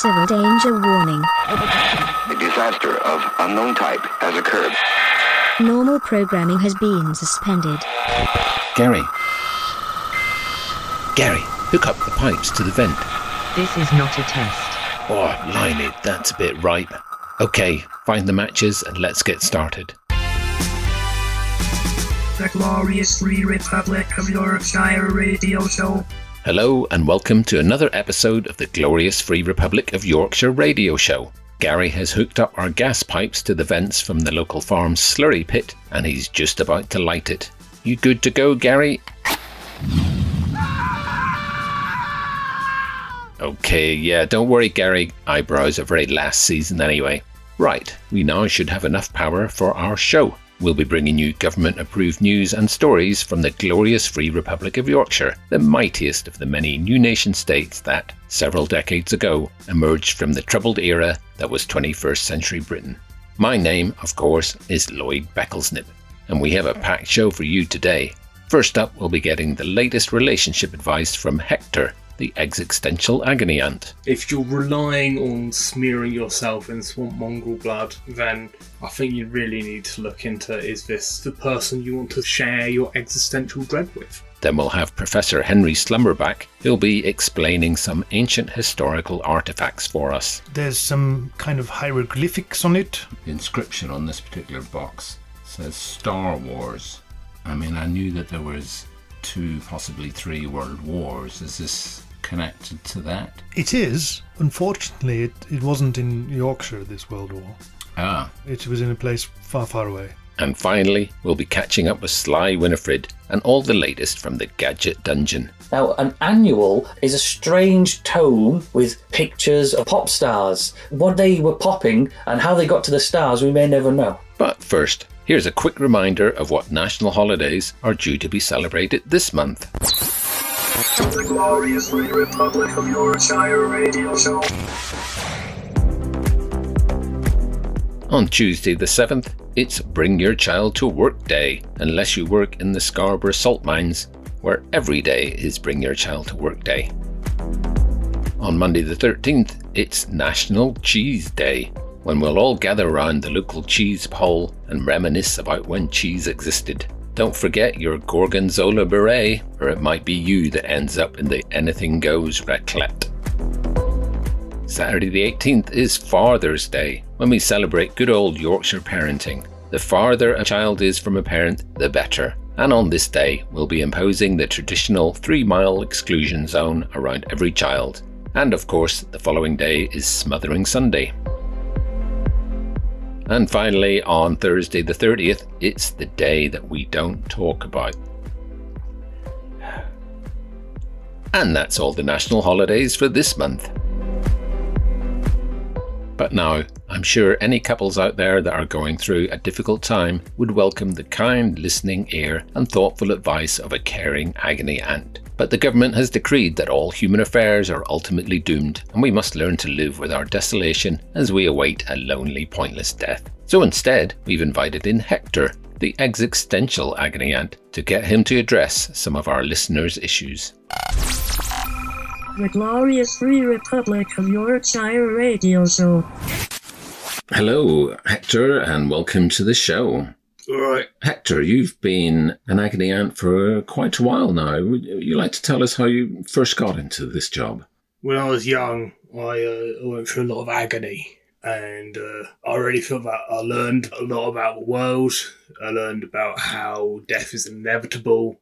Civil danger warning. A disaster of unknown type has occurred. Normal programming has been suspended. Gary. Gary, hook up the pipes to the vent. This is not a test. Oh, blimey, that's a bit ripe. Okay, find the matches and let's get started. The Glorious Free Republic of Yorkshire radio show. Hello, and welcome to another episode of the Glorious Free Republic of Yorkshire radio show. Gary has hooked up our gas pipes to the vents from the local farm's slurry pit, and he's just about to light it. You good to go, Gary? Okay, yeah, don't worry, Gary. Eyebrows are very last season anyway. Right, we now should have enough power for our show. We'll be bringing you government approved news and stories from the glorious Free Republic of Yorkshire, the mightiest of the many new nation states that, several decades ago, emerged from the troubled era that was 21st century Britain. My name, of course, is Lloyd Becklesnip, and we have a packed show for you today. First up, we'll be getting the latest relationship advice from Hector, the existential agony ant. If you're relying on smearing yourself in swamp mongrel blood, then I think you really need to look into is this the person you want to share your existential dread with? Then we'll have Professor Henry Slumberback, who'll be explaining some ancient historical artifacts for us. There's some kind of hieroglyphics on it. The inscription on this particular box says Star Wars. I mean, I knew that there was two, possibly three world wars. Is this connected to that? It is. Unfortunately, it, it wasn't in Yorkshire, this World War. Ah. It was in a place far, far away. And finally, we'll be catching up with Sly Winifred and all the latest from the Gadget Dungeon. Now, an annual is a strange tome with pictures of pop stars. What they were popping and how they got to the stars, we may never know. But first, here's a quick reminder of what national holidays are due to be celebrated this month. The Glorious Republic of Yorkshire radio show. On Tuesday the 7th, it's Bring Your Child to Work Day, unless you work in the Scarborough salt mines, where every day is Bring Your Child to Work Day. On Monday the 13th, it's National Cheese Day, when we'll all gather around the local cheese pole and reminisce about when cheese existed. Don't forget your Gorgonzola beret, or it might be you that ends up in the anything goes raclette. Saturday the 18th is Father's Day, when we celebrate good old Yorkshire parenting. The farther a child is from a parent, the better. And on this day, we'll be imposing the traditional three mile exclusion zone around every child. And of course, the following day is Smothering Sunday. And finally, on Thursday the 30th, it's the day that we don't talk about. And that's all the national holidays for this month. But now, I'm sure any couples out there that are going through a difficult time would welcome the kind listening ear and thoughtful advice of a caring agony aunt. But the government has decreed that all human affairs are ultimately doomed, and we must learn to live with our desolation as we await a lonely, pointless death. So instead, we've invited in Hector, the existential agony ant, to get him to address some of our listeners' issues. The Glorious Free Republic of Yorkshire radio show. Hello, Hector, and welcome to the show. Right. Hector, you've been an agony aunt for quite a while now. Would you like to tell us how you first got into this job? When I was young, I uh, went through a lot of agony. And uh, I really felt that I learned a lot about the world. I learned about how death is inevitable.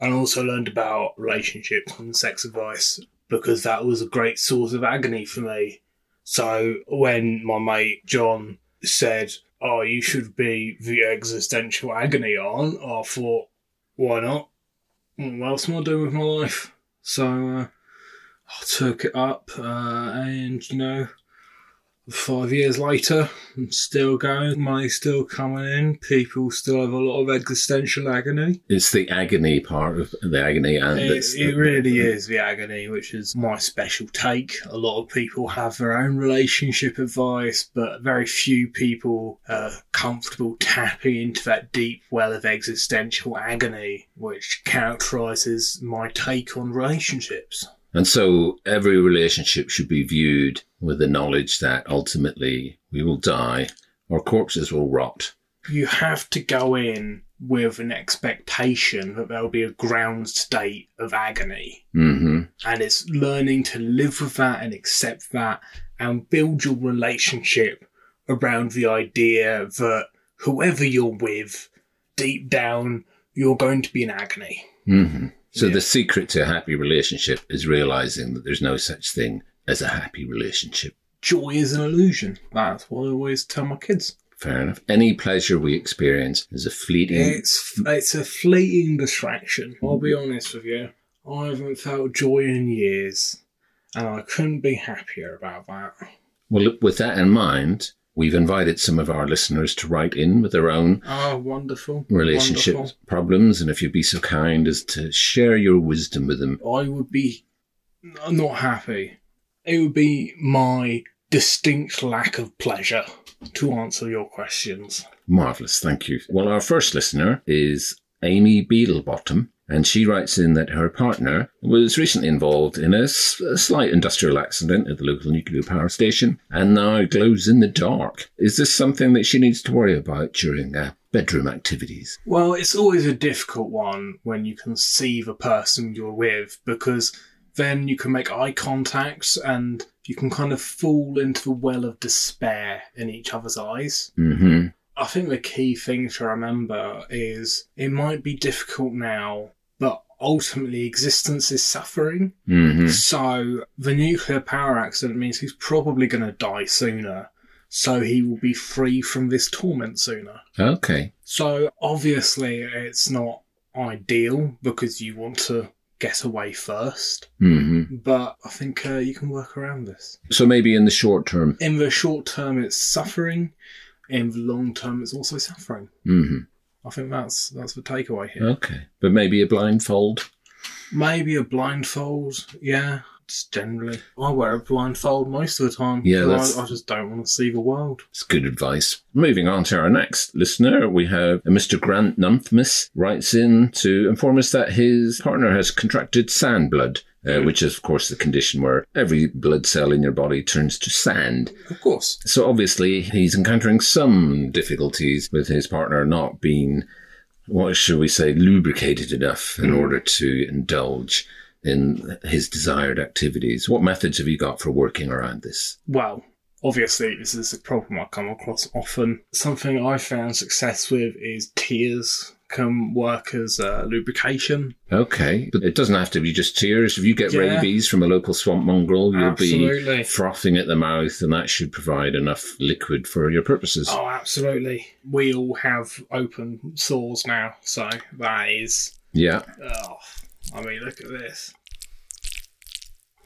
And also learned about relationships and sex advice because that was a great source of agony for me. So when my mate John said, "Oh, you should be the existential agony on," I thought, "Why not? What else am I doing with my life?" So uh, I took it up, uh, and you know, five years later, still going. Money's still coming in. People still have a lot of existential agony. It's the agony part of the agony aunt. It, it really is the agony, which is my special take. A lot of people have their own relationship advice, but very few people are comfortable tapping into that deep well of existential agony, which characterizes my take on relationships. And so every relationship should be viewed with the knowledge that ultimately we will die, our corpses will rot. You have to go in with an expectation that there'll be a ground state of agony. hmm And it's learning to live with that and accept that and build your relationship around the idea that whoever you're with, deep down, you're going to be in agony. hmm So Yeah. the secret to a happy relationship is realizing that there's no such thing as a happy relationship. Joy is an illusion. That's what I always tell my kids. Fair enough. Any pleasure we experience is a fleeting. It's it's a fleeting distraction. I'll be honest with you. I haven't felt joy in years, and I couldn't be happier about that. Well, look, with that in mind, we've invited some of our listeners to write in with their own Oh, wonderful! relationship Wonderful. problems, and if you'd be so kind as to share your wisdom with them. I would be not happy. It would be my distinct lack of pleasure to answer your questions. Marvellous, thank you. Well, our first listener is Amy Beetlebottom, and she writes in that her partner was recently involved in a, s- a slight industrial accident at the local nuclear power station and now glows in the dark. Is this something that she needs to worry about during uh, bedroom activities? Well, it's always a difficult one when you conceive a person you're with because then you can make eye contact and you can kind of fall into the well of despair in each other's eyes. Mm-hmm. I think the key thing to remember is it might be difficult now, but ultimately existence is suffering. Mm-hmm. So the nuclear power accident means he's probably going to die sooner. So he will be free from this torment sooner. Okay. So obviously it's not ideal because you want to get away first. Mm-hmm. But I think uh, you can work around this. So maybe in the short term. In the short term, it's suffering. In the long term, it's also suffering. Mm-hmm. I think that's that's the takeaway here. Okay. But maybe a blindfold. Maybe a blindfold. Yeah, just generally. I wear a blindfold most of the time. Yeah, I, I just don't want to see the world. It's good advice. Moving on to our next listener, we have Mr. Grant Numpmus writes in to inform us that his partner has contracted sand blood, uh, which is, of course, the condition where every blood cell in your body turns to sand. Of course. So obviously, he's encountering some difficulties with his partner not being, what should we say, lubricated enough in order to indulge in his desired activities. What methods have you got for working around this? Well, obviously, this is a problem I come across often. Something I found success with is tears can work as uh, lubrication. Okay, but it doesn't have to be just tears. If you get Yeah. rabies from a local swamp mongrel, you'll Absolutely. be frothing at the mouth, and that should provide enough liquid for your purposes. Oh, absolutely. We all have open sores now, so that is. Yeah. Oh, I mean, look at this.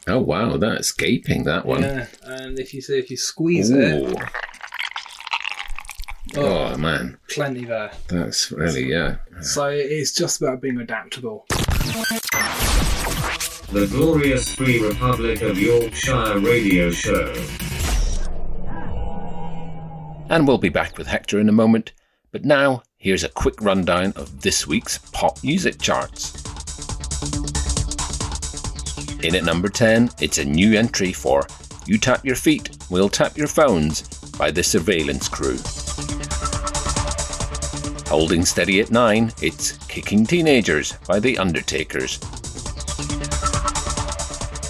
Oh wow, that's gaping. That one. Yeah, and if you see, if you squeeze it, Ooh. Oh man, plenty there. that's really yeah. So it's just about being adaptable. The Glorious Free Republic of Yorkshire radio show. And we'll be back with Hector in a moment. But now, here's a quick rundown of this week's pop music charts. In at number 10, it's a new entry for You Tap Your Feet, We'll Tap Your Phones by the Surveillance Crew. Holding steady at 9, it's Kicking Teenagers by the Undertakers.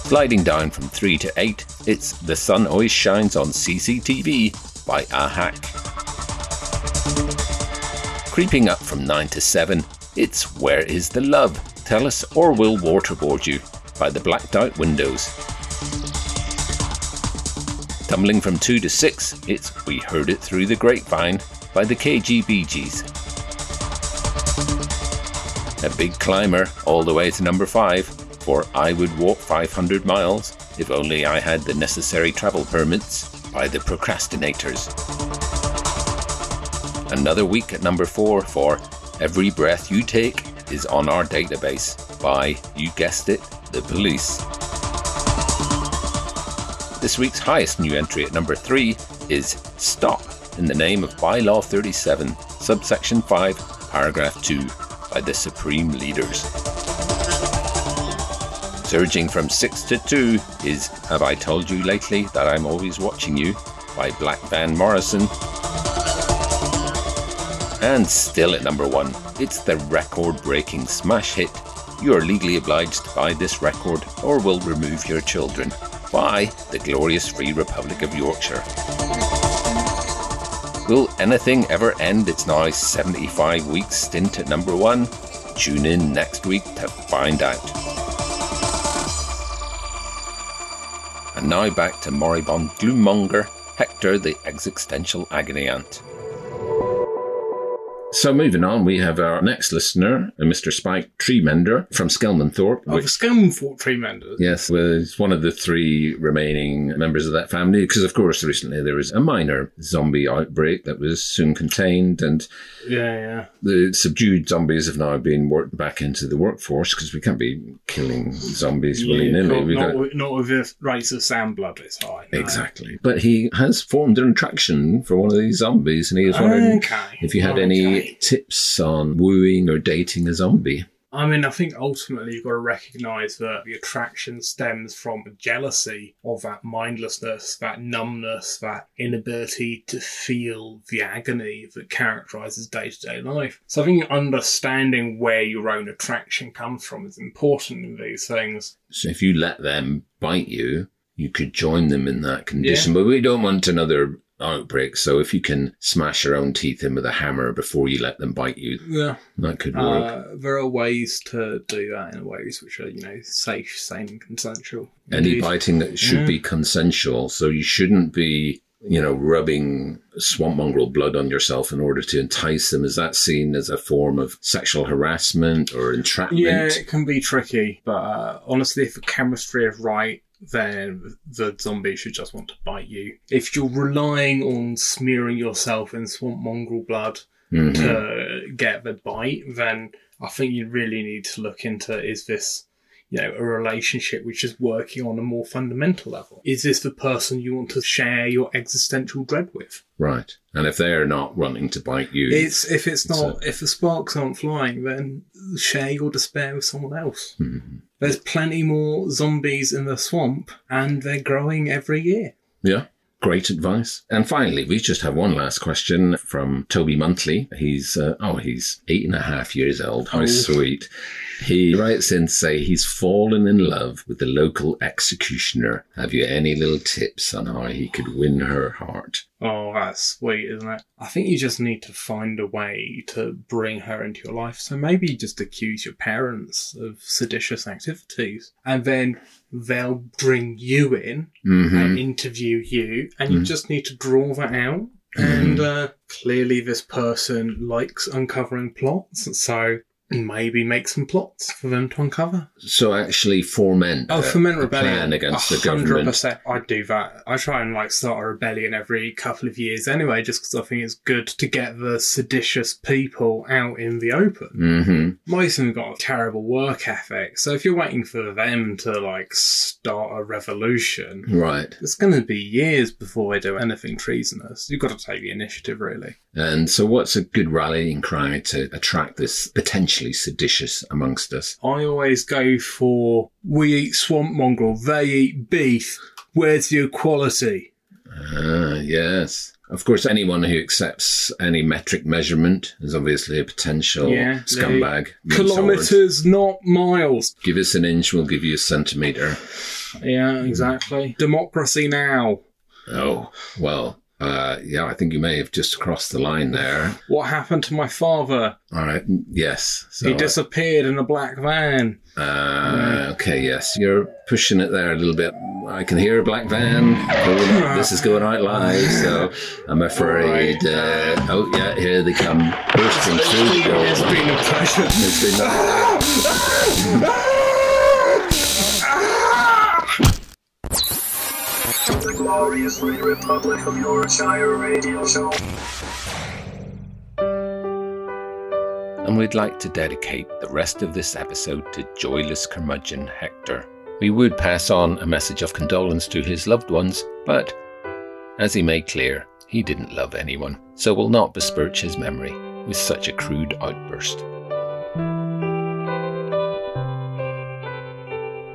Sliding down from 3 to 8, it's The Sun Always Shines on CCTV by Ahak. Creeping up from 9 to 7, it's Where is the Love? Tell us or we'll waterboard you by the Blacked Out Windows. Tumbling from 2 to 6, it's We Heard It Through the Grapevine by the KGBGs. A big climber all the way to number 5 for I Would Walk 500 Miles if only I had the necessary travel permits by the Procrastinators. Another week at number 4 for Every Breath You Take is on our database by, you guessed it, the police. This week's highest new entry at number 3 is Stop in the Name of Bylaw 37, subsection 5, paragraph 2 by the Supreme Leaders. Surging from 6 to 2 is Have I Told You Lately That I'm Always Watching You by Black Van Morrison. And still at number 1, it's the record breaking smash hit You are legally obliged to buy this record or we'll remove your children by the glorious Free Republic of Yorkshire. Will anything ever end its now 75 week stint at number 1? Tune in next week to find out. And now back to moribund gloommonger Hector the existential agony ant. So moving on, we have our next listener, uh, Mr. Spike Treemender from Skelmanthorpe. Oh, Skelmanthorpe Tree Menders. Yes, well, he's one of the three remaining members of that family because, of course, recently there was a minor zombie outbreak that was soon contained, and Yeah, yeah. the subdued zombies have now been worked back into the workforce because we can't be killing zombies willy nilly. not, got with, not with the race of sand blood, it's fine. no. exactly, but he has formed an attraction for one of these zombies, and he was wondering Okay. if you had okay. any tips on wooing or dating a zombie. I mean, I think ultimately you've got to recognise that the attraction stems from jealousy of that mindlessness, that numbness, that inability to feel the agony that characterises day to day life. So I think understanding where your own attraction comes from is important in these things. So if you let them bite you, you could join them in that condition. But we don't want another outbreak. So if you can smash your own teeth in with a hammer before you let them bite you, Yeah. that could work. Uh, there are ways to do that in ways which are, you know, safe, sane, and consensual. Any biting that should Yeah. be consensual. So you shouldn't be, you know, rubbing swamp mongrel blood on yourself in order to entice them. Is that seen as a form of sexual harassment or entrapment? Yeah, it can be tricky, but uh, honestly, if the chemistry is right, then the zombie should just want to bite you. If you're relying on smearing yourself in swamp mongrel blood Mhm. to get the bite, then I think you really need to look into is this, you know, a relationship which is working on a more fundamental level? Is this the person you want to share your existential dread with? Right. And if they're not wanting to bite you, It's if it's not So- if the sparks aren't flying, then share your despair with someone else. Mhm. There's plenty more zombies in the swamp, and they're growing every year. Yeah, great advice. And finally, we just have one last question from Toby Monthly. He's, uh, oh, he's eight and a half years old. How Oh. sweet. He writes in to say he's fallen in love with the local executioner. Have you any little tips on how he could win her heart? Oh, that's sweet, isn't it? I think you just need to find a way to bring her into your life. So maybe just accuse your parents of seditious activities, and then they'll bring you in Mm-hmm. and interview you, and you just need to draw that out. And uh, clearly, this person likes uncovering plots, so maybe make some plots for them to uncover. So actually foment, Oh, a- foment rebellion plan against the A hundred government. percent. I do that. I try and like start a rebellion every couple of years anyway, just because I think it's good to get the seditious people out in the open. Mm-hmm. Most of them got a terrible work ethic, so if you're waiting for them to like start a revolution, Right. it's going to be years before they do anything treasonous. You've got to take the initiative, really. And so what's a good rallying cry to attract this seditious amongst us? I always go for we eat swamp mongrel, they eat beef. Where's the equality? Ah, yes. Of course, anyone who accepts any metric measurement is obviously a potential Yeah, scumbag. Kilometers, not miles. Give us an inch, we'll give you a centimetre. Yeah, exactly. Democracy now. Oh, well, uh, yeah, I think you may have just crossed the line there. What happened to my father? All right, yes. So, he disappeared in a black van. uh, okay, yes, you're pushing it there a little bit. I can hear a black van. Up. This is going out live, so I'm afraid. Uh, oh, yeah, here they come, bursting through. It's been a pleasure. It's been The Republic of Yorkshire Radio Show. and we'd like to dedicate the rest of this episode to joyless curmudgeon Hector. We would pass on a message of condolence to his loved ones, but as he made clear, he didn't love anyone, so we'll not besmirch his memory with such a crude outburst.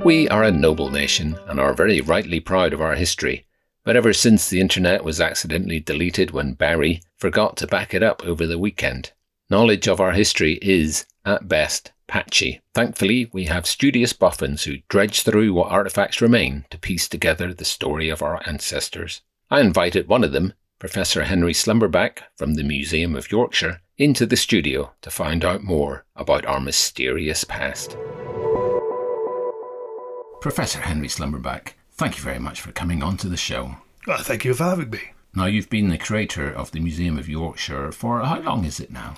We are a noble nation and are very rightly proud of our history. But ever since the internet was accidentally deleted when Barry forgot to back it up over the weekend, knowledge of our history is, at best, patchy. Thankfully, we have studious boffins who dredge through what artifacts remain to piece together the story of our ancestors. I invited one of them, Professor Henry Slumberback from the Museum of Yorkshire, into the studio to find out more about our mysterious past. Professor Henry Slumberback, thank you very much for coming on to the show. Well, thank you for having me. Now, you've been the curator of the Museum of Yorkshire for how long is it now?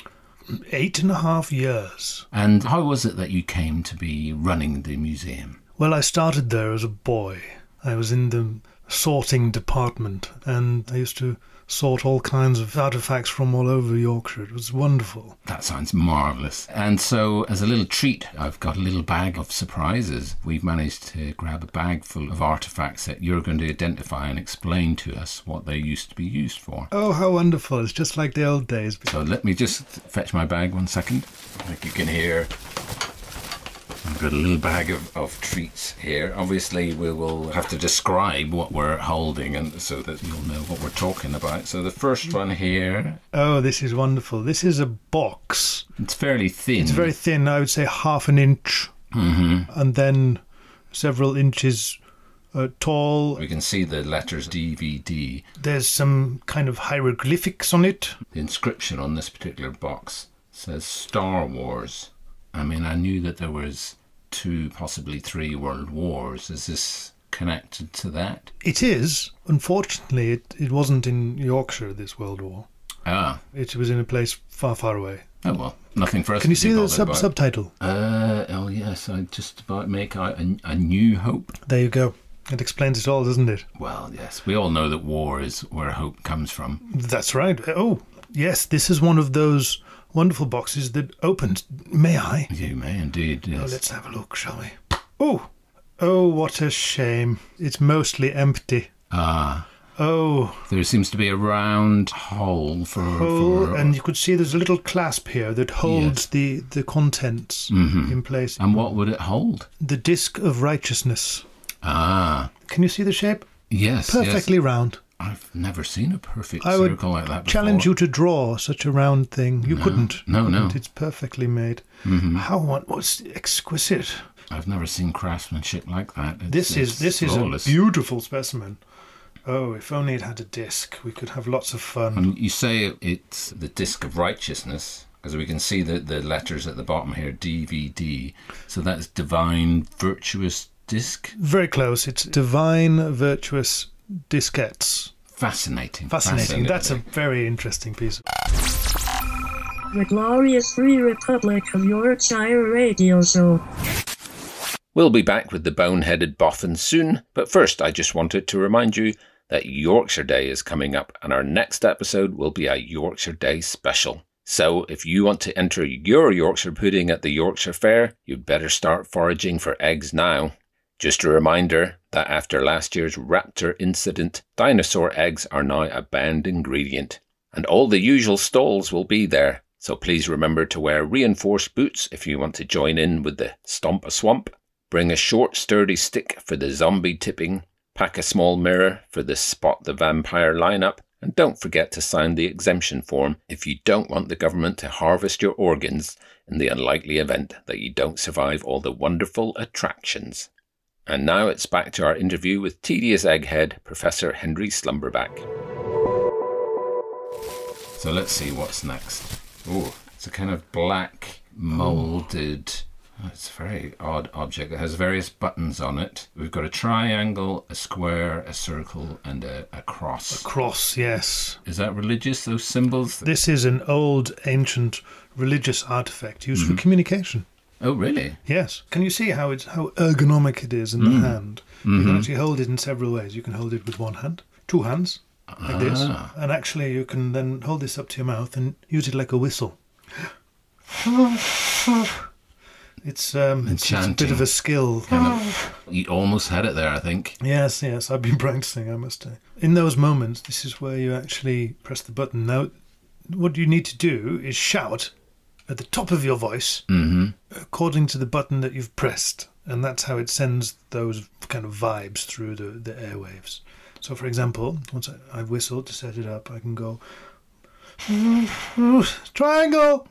Eight and a half years. And how was it that you came to be running the museum? Well, I started there as a boy. I was in the sorting department and I used to sort all kinds of artifacts from all over Yorkshire. It was wonderful. That sounds marvellous. And so, as a little treat, I've got a little bag of surprises. We've managed to grab a bag full of artifacts that you're going to identify and explain to us what they used to be used for. Oh, how wonderful. It's just like the old days. So, let me just fetch my bag one second. Like you can hear, I've got a little bag of, of treats here. Obviously, we will have to describe what we're holding and so that you'll know what we're talking about. So, the first one here, Oh, this is wonderful. This is a box. it's fairly thin. It's very thin, I would say half an inch, Mm-hmm. and then several inches uh, tall. We can see the letters DVD. There's some kind of hieroglyphics on it. The inscription on this particular box says Star Wars. I mean, I knew that there was two, possibly three world wars. Is this connected to that? It is. Unfortunately, it, it wasn't in Yorkshire, this World War. Ah, It was in a place far, far away. oh well, nothing for us. Can you see the sub- subtitle? Uh, oh yes, I just about make out a, a new hope. There you go. It explains it all, doesn't it? Well, yes, we all know that war is where hope comes from. That's right. Oh, yes, this is one of those wonderful boxes that opened. May I? You may indeed. Oh, let's have a look, shall we? Oh, oh, what a shame. It's mostly empty. Ah, Oh, there seems to be a round hole for. oh, for and you could see there's a little clasp here that holds the, the contents Mhm. in place. and what would it hold? The disc of righteousness. Ah, Can you see the shape? yes. yes. Perfectly round. I've never seen a perfect I circle like that before. Challenge you to draw such a round thing. You No. couldn't. No, no. couldn't. It's perfectly made. Mhm. How one was exquisite. I've never seen craftsmanship like that. It's, This is this is flawless. a beautiful specimen. Oh, if only it had a disc, we could have lots of fun. And you say it's the disc of righteousness because we can see the, the letters at the bottom here, DVD. So that's divine virtuous disc. Very close. It's divine virtuous diskettes. Fascinating. Fascinating. That's a very interesting piece. The Glorious Free Republic of Yorkshire Radio Show. We'll be back with the boneheaded boffins soon, but first I just wanted to remind you that Yorkshire Day is coming up and our next episode will be a Yorkshire Day special. So if you want to enter your Yorkshire pudding at the Yorkshire Fair, you'd better start foraging for eggs now. Just a reminder that after last year's raptor incident, dinosaur eggs are now a banned ingredient. And all the usual stalls will be there, so please remember to wear reinforced boots if you want to join in with the Stomp a Swamp. Bring a short, sturdy stick for the zombie tipping, pack a small mirror for the Spot the Vampire lineup, and don't forget to sign the exemption form if you don't want the government to harvest your organs in the unlikely event that you don't survive all the wonderful attractions. And now it's back to our interview with tedious egghead Professor Henry Slumberback. So let's see what's next. Oh, it's a kind of black molded. oh, It's a very odd object. It has various buttons on it. We've got a triangle, a square, a circle, and a, a cross. A cross, yes. Is that religious? Those symbols? This is an old, ancient religious artifact used for mm-hmm. communication. Oh, really? Yes. Can you see how it's how ergonomic it is in the hand? You can actually hold it in several ways. You can hold it with one hand, two hands, like this, Ah. and actually you can then hold this up to your mouth and use it like a whistle. It's um, it's, it's a bit of a skill. Kind of. You almost had it there, I think. Yes, yes, I've been practicing, I must say. In those moments, this is where you actually press the button. Now, what you need to do is shout at the top of your voice Mm-hmm. according to the button that you've pressed. and that's how it sends those kind of vibes through the, the airwaves. So, for example, once I, I've whistled to set it up, I can go triangle.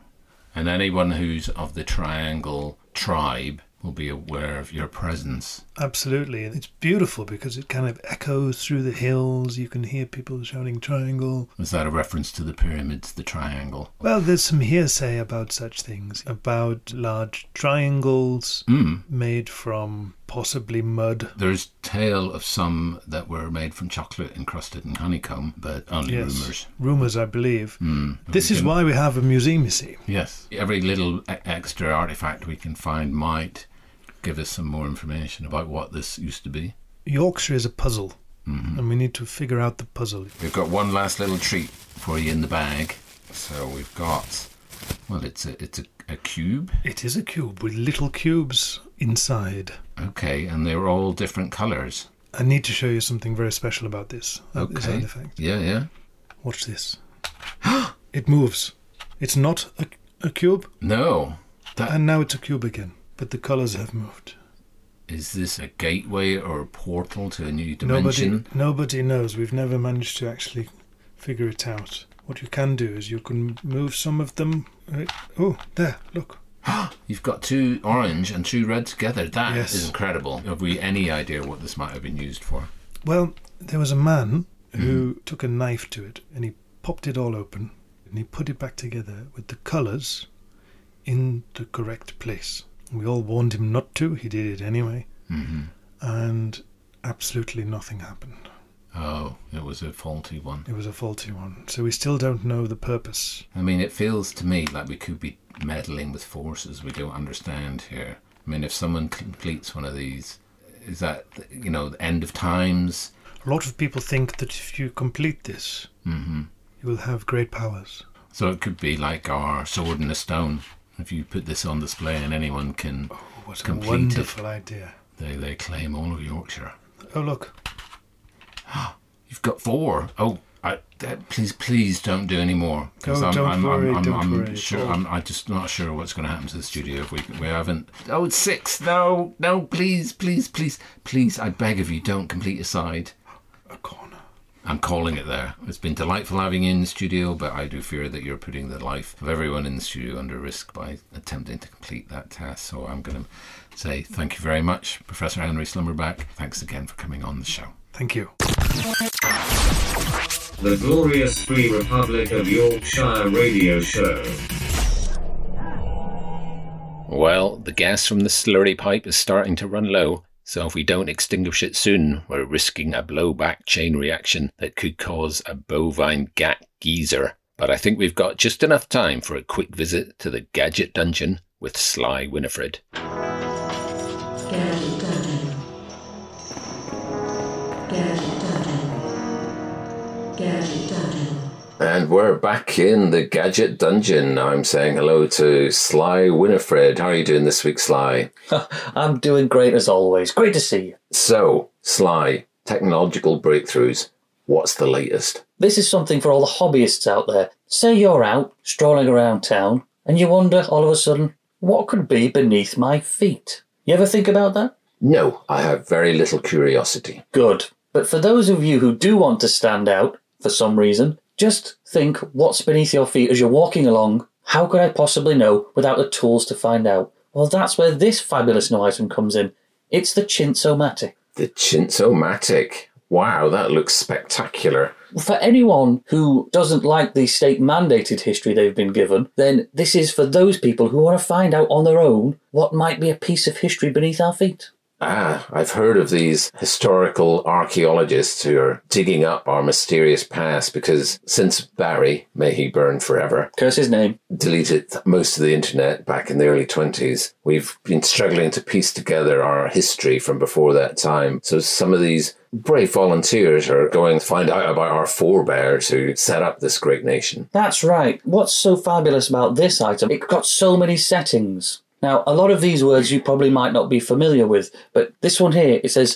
And anyone who's of the triangle tribe will be aware of your presence. Absolutely, and it's beautiful because it kind of echoes through the hills. You can hear people shouting triangle. Was that a reference to the pyramids, the triangle? Well, there's some hearsay about such things, about large triangles Mm. made from possibly mud. There's tale of some that were made from chocolate encrusted in honeycomb, but only Yes. rumours. Rumours, I believe. Mm. This is can- why we have a museum, you see. Yes. Every little extra artifact we can find might give us some more information about what this used to be. Yorkshire is a puzzle, Mhm. and we need to figure out the puzzle. We've got one last little treat for you in the bag. So we've got, well, it's a it's a, a cube. It is a cube with little cubes inside. Okay, and they're all different colours. I need to show you something very special about this, this Okay. artifact. Yeah, yeah. Watch this. it moves. It's not a, a cube, No, that and now it's a cube again, but the colors have moved. is this a gateway or a portal to a new Nobody, dimension? nobody knows. We've never managed to actually figure it out. What you can do is you can move some of them. Right. Oh, there, look. You've got two orange and two red together. That is Yes. incredible. Have we any idea what this might have been used for? Well, there was a man who took a knife to it and he popped it all open and he put it back together with the colours in the correct place. We all warned him not to, he did it anyway, hmm and absolutely nothing happened. Oh, it was a faulty one. It was a faulty one, so we still don't know the purpose. I mean, it feels to me like we could be meddling with forces we don't understand here. I mean, if someone completes one of these, is that, you know, the end of times? A lot of people think that if you complete this, hmm you will have great powers. So it could be like our sword in a stone. If you put this on display and anyone can, Oh, what a Complete it. idea. they, they claim all of Yorkshire. Oh, look. You've got four. Oh, I, that, please, please don't do any more. 'cause Oh, I'm, don't I'm, worry, I'm, I'm, don't I'm worry at sure. I'm, I'm just not sure what's going to happen to the studio if we we haven't. Oh, it's six. No, no, please, please, please, please. I beg of you, don't complete a side. A corner. I'm calling it there. It's been delightful having you in the studio, but I do fear that you're putting the life of everyone in the studio under risk by attempting to complete that task. So I'm going to say thank you very much, Professor Henry Slumberback. Thanks again for coming on the show. Thank you. The Glorious Free Republic of Yorkshire radio show. Well, the gas from the slurry pipe is starting to run low, so if we don't extinguish it soon, we're risking a blowback chain reaction that could cause a bovine gat geyser. But I think we've got just enough time for a quick visit to the Gadget Dungeon with Sly Winifred. Gadget Dungeon. Gadget And we're back in the Gadget Dungeon. I'm saying hello to Sly Winifred. How are you doing this week, Sly? I'm doing great as always. Great to see you. So, Sly, technological breakthroughs. What's the latest? This is something for all the hobbyists out there. Say you're out, strolling around town, and you wonder all of a sudden, what could be beneath my feet? You ever think about that? No, I have very little curiosity. Good. But for those of you who do want to stand out, for some reason, just think what's beneath your feet as you're walking along. How could I possibly know without the tools to find out? Well, that's where this fabulous new item comes in. It's the Chintzomatic. The Chintzomatic. Wow, that looks spectacular. For anyone who doesn't like the state mandated history they've been given, then this is for those people who want to find out on their own what might be a piece of history beneath our feet. Ah, I've heard of these historical archaeologists who are digging up our mysterious past because since Barry, may he burn forever, Curse his name. deleted most of the internet back in the early 20s, we've been struggling to piece together our history from before that time. So some of these brave volunteers are going to find out about our forebears who set up this great nation. That's right. What's so fabulous about this item? It got so many settings. Now, a lot of these words you probably might not be familiar with, but this one here, it says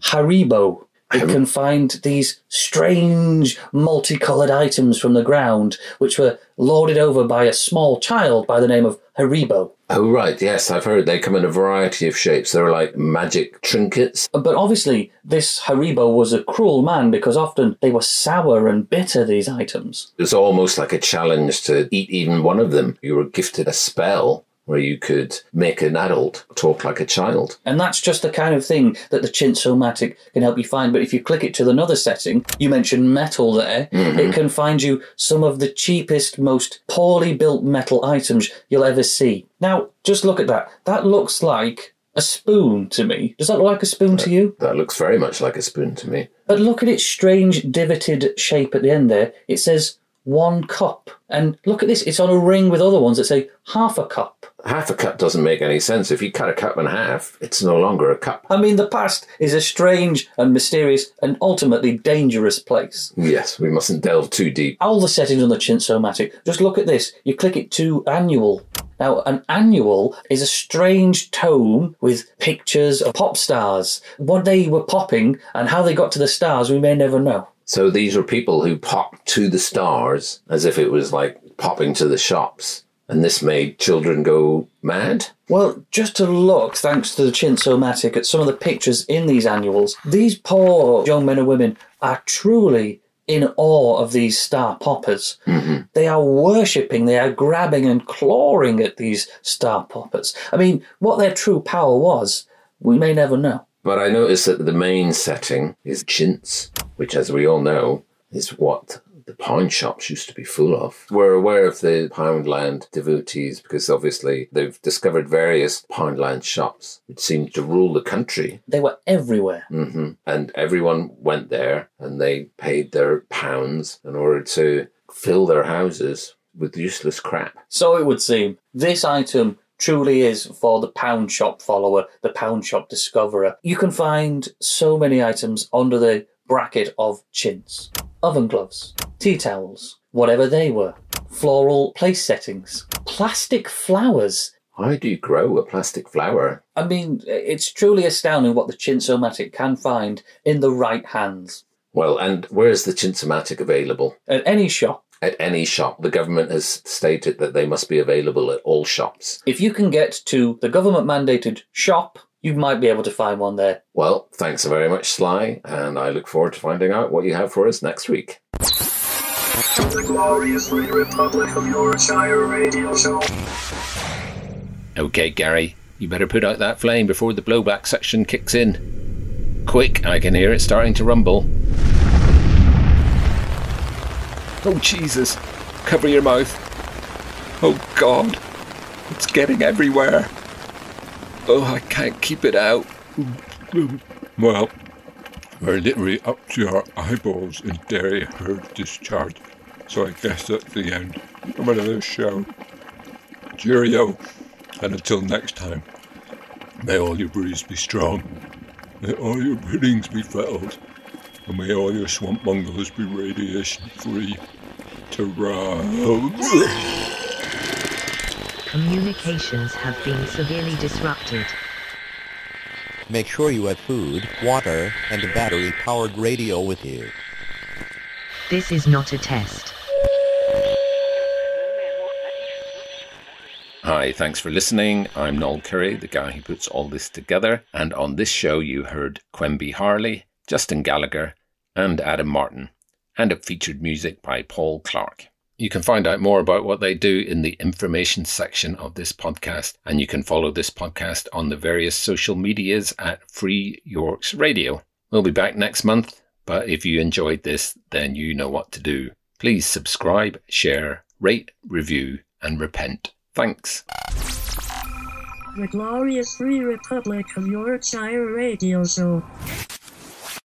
Haribo. it can find these strange multicolored items from the ground, which were lorded over by a small child by the name of Haribo. Oh, right. Yes, I've heard they come in a variety of shapes. They're like magic trinkets. But obviously, this Haribo was a cruel man because often they were sour and bitter, these items. It was almost like a challenge to eat even one of them. You were gifted a spell where you could make an adult talk like a child. And that's just the kind of thing that the Chintzomatic can help you find. But if you click it to another setting, you mentioned metal there, mm-hmm. it can find you some of the cheapest, most poorly built metal items you'll ever see. Now, just look at that. That looks like a spoon to me. Does that look like a spoon to you? That looks very much like a spoon to me. But look at its strange divoted shape at the end there. It says one cup. And look at this, it's on a ring with other ones that say half a cup. Half a cup doesn't make any sense. If you cut a cup in half, it's no longer a cup. I mean, the past is a strange and mysterious and ultimately dangerous place. Yes, we mustn't delve too deep. All the settings on the Chintzomatic, just look at this. You click it to annual. Now, an annual is a strange tome with pictures of pop stars. What they were popping and how they got to the stars, we may never know. So these were people who popped to the stars as if it was like popping to the shops. And this made children go mad? Well, just to look, thanks to the Chintzomatic, at some of the pictures in these annuals, these poor young men and women are truly in awe of these star poppers. Mm-hmm. They are worshipping, they are grabbing and clawing at these star poppers. I mean, what their true power was, we may never know. But I noticed that the main setting is chintz, which, as we all know, is what the pound shops used to be full of. We're aware of the Poundland devotees because obviously they've discovered various Poundland shops which seem to rule the country. They were everywhere. hmm And everyone went there and they paid their pounds in order to fill their houses with useless crap. So it would seem. This item truly is for the pound shop follower, the pound shop discoverer. You can find so many items under the bracket of chintz. Oven gloves, tea towels, whatever they were, floral place settings, plastic flowers. How do you grow a plastic flower? I mean, it's truly astounding what the Chintzomatic can find in the right hands. Well, and where's the Chintzomatic available? At any shop, At any shop. The government has stated that they must be available at all shops. if you can get to the government mandated shop, you might be able to find one there. Well, thanks very much, Sly, and I look forward to finding out what you have for us next week. The Glorious Republic of Yorkshire Radio Show. Okay, Gary, you better put out that flame before the blowback section kicks in. Quick, I can hear it starting to rumble. Oh, Jesus. Cover your mouth. Oh, God. It's getting everywhere. Oh, I can't keep it out. Well, we're literally up to our eyeballs in dairy herd discharge, so I guess that's the end of another show. Cheerio, and until next time, may all your brews be strong, may all your puddings be fettled, and may all your swamp bungalows be radiation free. Ta-ra! Communications have been severely disrupted. Make sure you have food, water, and a battery-powered radio with you. This is not a test. Hi, thanks for listening. I'm Noel Curry, the guy who puts all this together. And on this show, you heard Quemby Harley, Justin Gallagher, and Adam Martin. And it featured music by Paul Clark. You can find out more about what they do in the information section of this podcast. And you can follow this podcast on the various social medias at Free Yorks Radio. We'll be back next month. But if you enjoyed this, then you know what to do. Please subscribe, share, rate, review, and repent. Thanks. The Glorious Free Republic of Yorkshire Radio Show.